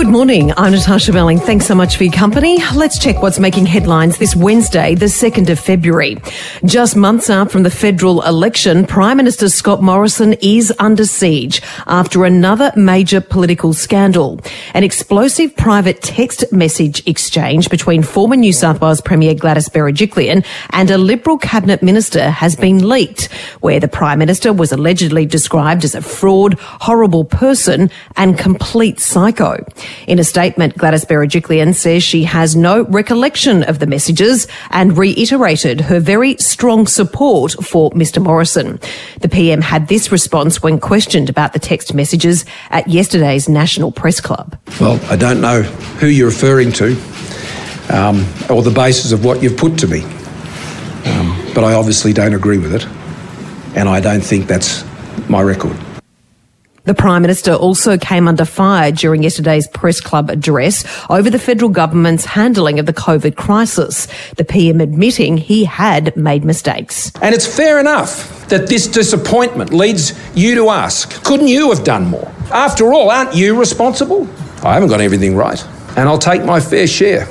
Good morning. I'm Natasha Belling. Thanks so much for your company. Let's check what's making headlines this Wednesday, the 2nd of February. Just months out from the federal election, Prime Minister Scott Morrison is under siege after another major political scandal. An explosive private text message exchange between former New South Wales Premier Gladys Berejiklian and a Liberal cabinet minister has been leaked, where the Prime Minister was allegedly described as a fraud, horrible person and complete psycho. In a statement, Gladys Berejiklian says she has no recollection of the messages and reiterated her very strong support for Mr Morrison. The PM had this response when questioned about the text messages at yesterday's National Press Club. Well, I don't know who you're referring to um, or the basis of what you've put to me, um, but I obviously don't agree with it, and I don't think that's my record. The Prime Minister also came under fire during yesterday's press club address over the federal government's handling of the COVID crisis. The PM admitting he had made mistakes. And it's fair enough that this disappointment leads you to ask, couldn't you have done more? After all, aren't you responsible? I haven't got everything right, and I'll take my fair share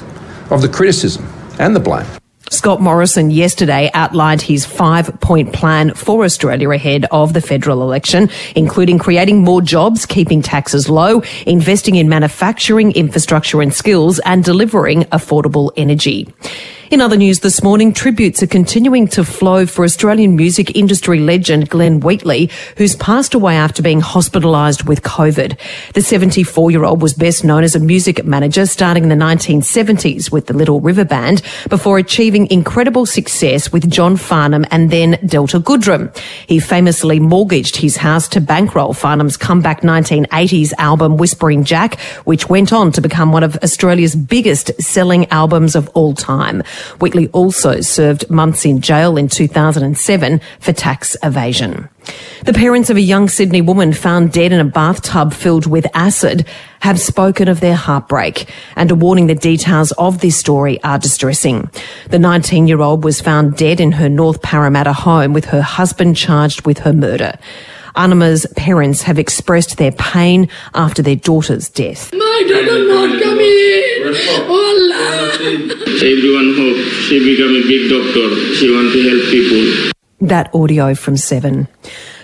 of the criticism and the blame. Scott Morrison yesterday outlined his five point plan for Australia ahead of the federal election, including creating more jobs, keeping taxes low, investing in manufacturing, infrastructure and skills, and delivering affordable energy. In other news this morning, tributes are continuing to flow for Australian music industry legend Glenn Wheatley, who's passed away after being hospitalised with COVID. The 74 year old was best known as a music manager starting in the 1970s with the Little River Band before achieving incredible success with John Farnham and then Delta Goodrem. He famously mortgaged his house to bankroll Farnham's comeback 1980s album Whispering Jack, which went on to become one of Australia's biggest selling albums of all time. Wheatley also served months in jail in 2007 for tax evasion. The parents of a young Sydney woman found dead in a bathtub filled with acid have spoken of their heartbreak and are warning the details of this story are distressing. The 19 year old was found dead in her North Parramatta home with her husband charged with her murder. Anima's parents have expressed their pain after their daughter's death. My daughter not coming in. Allah. Everyone hope she become a big doctor. She want to help people. That audio from Seven.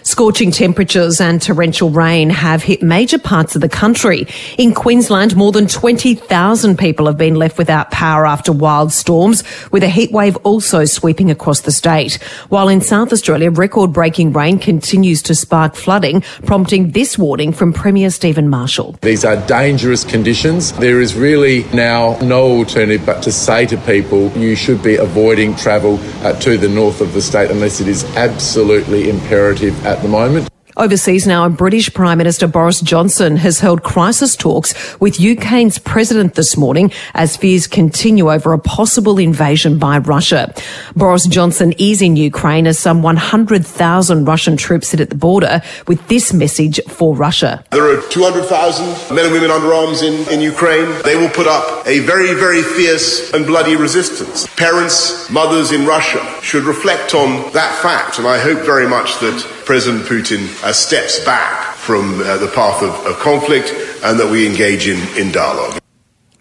Scorching temperatures and torrential rain have hit major parts of the country. In Queensland, more than 20,000 people have been left without power after wild storms, with a heatwave also sweeping across the state. While in South Australia, record breaking rain continues to spark flooding, prompting this warning from Premier Stephen Marshall. These are dangerous conditions. There is really now no alternative but to say to people you should be avoiding travel uh, to the north of the state unless it is absolutely imperative at the moment. Overseas now, British Prime Minister Boris Johnson has held crisis talks with Ukraine's president this morning as fears continue over a possible invasion by Russia. Boris Johnson is in Ukraine as some 100,000 Russian troops sit at the border with this message for Russia. There are 200,000 men and women under arms in, in Ukraine. They will put up a very, very fierce and bloody resistance. Parents, mothers in Russia should reflect on that fact, and I hope very much that President Putin uh, steps back from uh, the path of, of, conflict and that we engage in, in dialogue.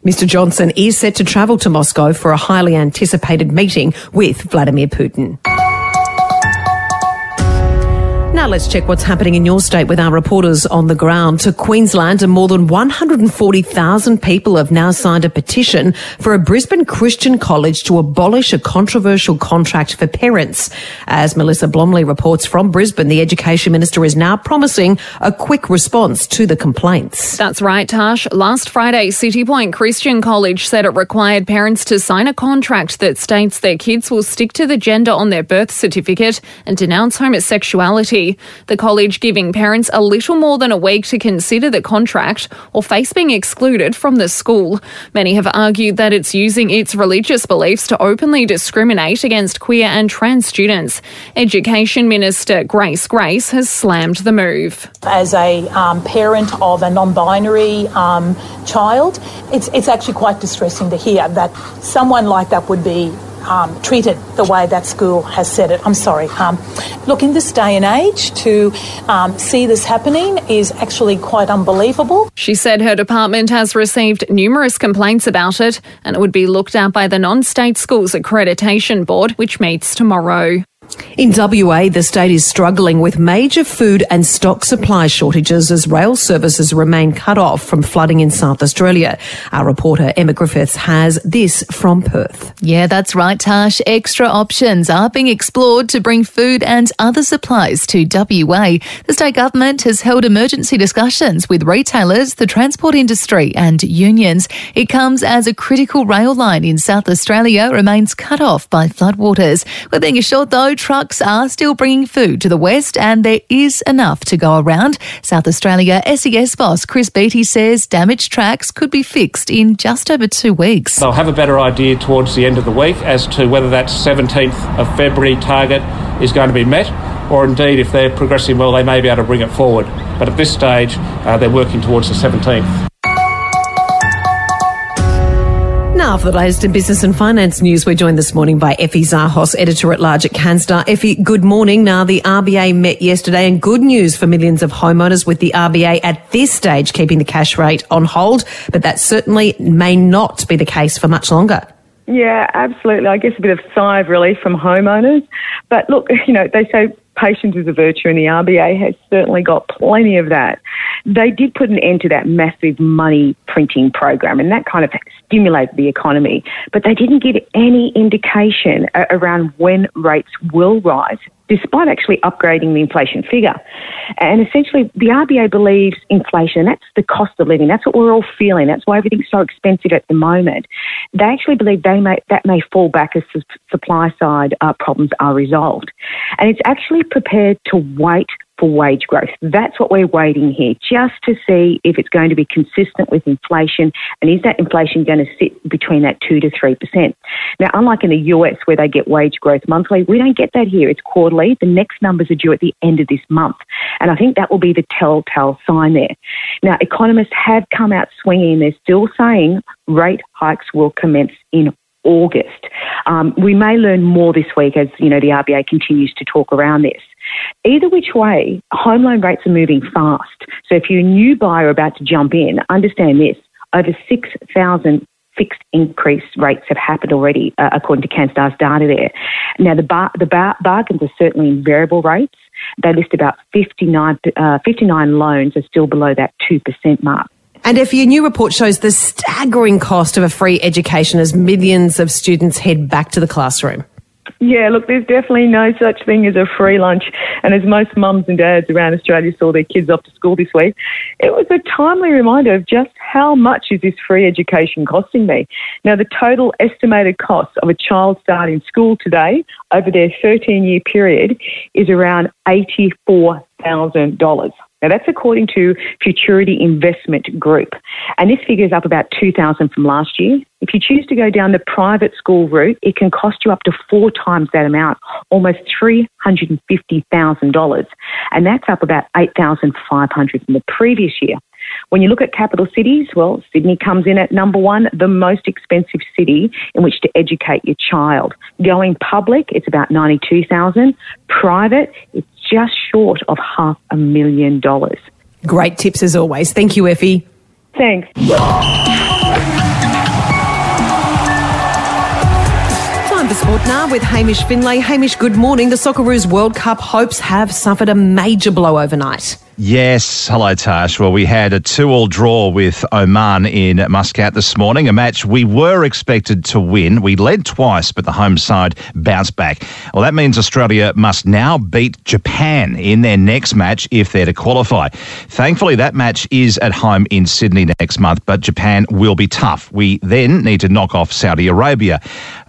Mr. Johnson is set to travel to Moscow for a highly anticipated meeting with Vladimir Putin. Now let's check what's happening in your state with our reporters on the ground. To Queensland, and more than 140,000 people have now signed a petition for a Brisbane Christian college to abolish a controversial contract for parents. As Melissa Blomley reports from Brisbane, the Education Minister is now promising a quick response to the complaints. That's right, Tash. Last Friday, Citipointe Christian College said it required parents to sign a contract that states their kids will stick to the gender on their birth certificate and denounce homosexuality. The college giving parents a little more than a week to consider the contract or face being excluded from the school. Many have argued that it's using its religious beliefs to openly discriminate against queer and trans students. Education Minister Grace Grace has slammed the move. As a um, parent of a non-binary um, child, it's it's actually quite distressing to hear that someone like that would be um, treated the way that school has said it. I'm sorry. Um, look, in this day and age, to um, see this happening is actually quite unbelievable. She said her department has received numerous complaints about it and it would be looked at by the Non State Schools Accreditation Board, which meets tomorrow. In WA, the state is struggling with major food and stock supply shortages as rail services remain cut off from flooding in South Australia. Our reporter Emma Griffiths has this from Perth. Yeah, that's right, Tash. Extra options are being explored to bring food and other supplies to WA. The state government has held emergency discussions with retailers, the transport industry, and unions. It comes as a critical rail line in South Australia remains cut off by floodwaters. We're being assured, though, trucks are still bringing food to the west and there is enough to go around. South Australia SES boss Chris Beattie says damaged tracks could be fixed in just over two weeks. They'll have a better idea towards the end of the week as to whether that 17th of February target is going to be met or indeed if they're progressing well they may be able to bring it forward. But at this stage uh, they're working towards the 17th. Now, for the latest in business and finance news, we're joined this morning by Effie Zahos, editor at large at Canstar. Effie, good morning. Now, the RBA met yesterday, and good news for millions of homeowners with the RBA at this stage keeping the cash rate on hold, but that certainly may not be the case for much longer. Yeah, absolutely. I guess a bit of sigh of relief from homeowners. But look, you know, they say patience is a virtue, and the RBA has certainly got plenty of that. They did put an end to that massive money printing program, and that kind of stimulated the economy. But they didn't give any indication uh, around when rates will rise despite actually upgrading the inflation figure. And essentially, the RBA believes inflation, that's the cost of living, that's what we're all feeling, that's why everything's so expensive at the moment. They actually believe they may, that may fall back as supply side uh, problems are resolved. And it's actually prepared to wait for wage growth. That's what we're waiting here, just to see if it's going to be consistent with inflation and is that inflation going to sit between that 2 to 3%. Now, unlike in the US where they get wage growth monthly, we don't get that here. It's quarterly. The next numbers are due at the end of this month. And I think that will be the telltale sign there. Now, economists have come out swinging. They're still saying rate hikes will commence in August. Um, we may learn more this week as you know the RBA continues to talk around this. Either which way, home loan rates are moving fast. So if you're a new buyer about to jump in, understand this: over six thousand fixed increase rates have happened already, uh, according to Canstar's data there. Now, the, bar, the bar, bargains are certainly in variable rates. They list about 59, uh, 59 loans are still below that 2% mark. And if your new report shows the staggering cost of a free education as millions of students head back to the classroom. Yeah, look, there's definitely no such thing as a free lunch. And as most mums and dads around Australia saw their kids off to school this week, it was a timely reminder of just how much is this free education costing me. Now, the total estimated cost of a child starting school today over their 13 year period is around $84,000. Now that's according to Futurity Investment Group. And this figure is up about 2000 from last year. If you choose to go down the private school route, it can cost you up to four times that amount, almost $350,000. And that's up about 8,500 from the previous year. When you look at capital cities, well, Sydney comes in at number one, the most expensive city in which to educate your child. Going public, it's about 92,000. Private, it's just short of half a million dollars. Great tips as always. Thank you, Effie. Thanks. Time for sport now with Hamish Finlay. Hamish, good morning. The Socceroos World Cup hopes have suffered a major blow overnight. Yes, hello Tash. Well, we had a two-all draw with Oman in Muscat this morning, a match we were expected to win. We led twice, but the home side bounced back. Well, that means Australia must now beat Japan in their next match if they're to qualify. Thankfully, that match is at home in Sydney next month, but Japan will be tough. We then need to knock off Saudi Arabia.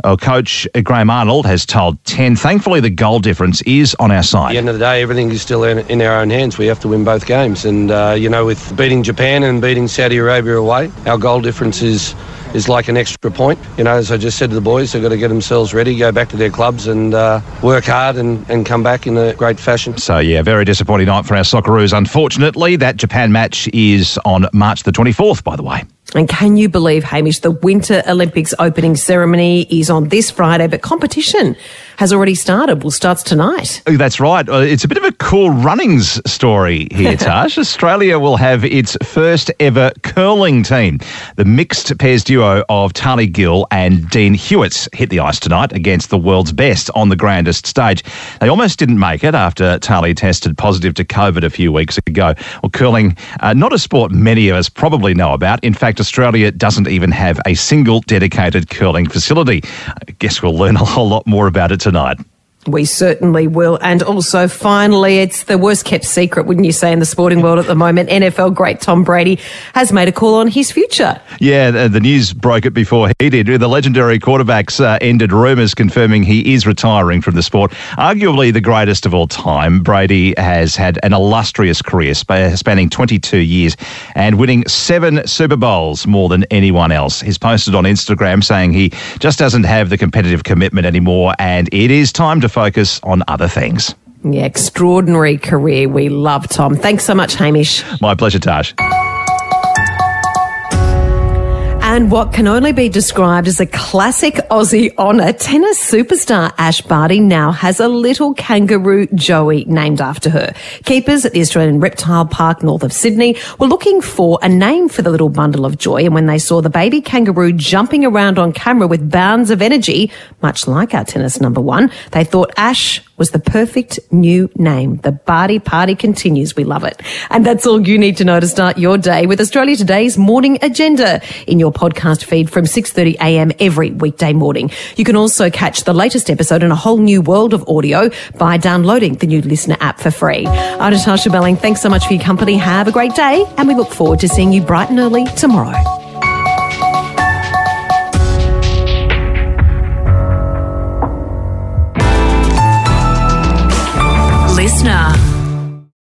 Our coach Graham Arnold has told 10. Thankfully, the goal difference is on our side. At the end of the day, everything is still in our own hands. We have to win both games. And, uh, you know, with beating Japan and beating Saudi Arabia away, our goal difference is is like an extra point. You know, as I just said to the boys, they've got to get themselves ready, go back to their clubs and uh, work hard and, and come back in a great fashion. So, yeah, very disappointing night for our Socceroos. Unfortunately, that Japan match is on March the 24th, by the way. And can you believe, Hamish, the Winter Olympics opening ceremony is on this Friday, but competition has already started. Well, starts tonight. Oh, that's right. Uh, It's a bit of a cool runnings story here, Tash. Australia will have its first ever curling team. The mixed pairs duo of Tali Gill and Dean Hewitts hit the ice tonight against the world's best on the grandest stage. They almost didn't make it after Tali tested positive to COVID a few weeks ago. Well, curling, uh, not a sport many of us probably know about. In fact, Australia doesn't even have a single dedicated curling facility. I guess we'll learn a whole lot more about it tonight. We certainly will. And also, finally, it's the worst kept secret, wouldn't you say, in the sporting world at the moment. NFL great Tom Brady has made a call on his future. Yeah, the, the news broke it before he did. The legendary quarterbacks uh, ended rumours confirming he is retiring from the sport. Arguably the greatest of all time, Brady has had an illustrious career sp- spanning 22 years and winning seven Super Bowls more than anyone else. He's posted on Instagram saying he just doesn't have the competitive commitment anymore and it is time to focus on other things. Yeah, extraordinary career. We love Tom. Thanks so much, Hamish. My pleasure, Taj. And what can only be described as a classic Aussie honour, tennis superstar Ash Barty now has a little kangaroo Joey named after her. Keepers at the Australian Reptile Park north of Sydney were looking for a name for the little bundle of joy, and when they saw the baby kangaroo jumping around on camera with bounds of energy, much like our tennis number one, they thought Ash was the perfect new name. The Barty Party continues. We love it. And that's all you need to know to start your day with Australia Today's morning agenda in your podcast feed from 6:30 a.m. every weekday morning. You can also catch the latest episode in a whole new world of audio by downloading the new LiSTNR app for free. I'm Natasha Belling. Thanks so much for your company. Have a great day and we look forward to seeing you bright and early tomorrow. LiSTNR.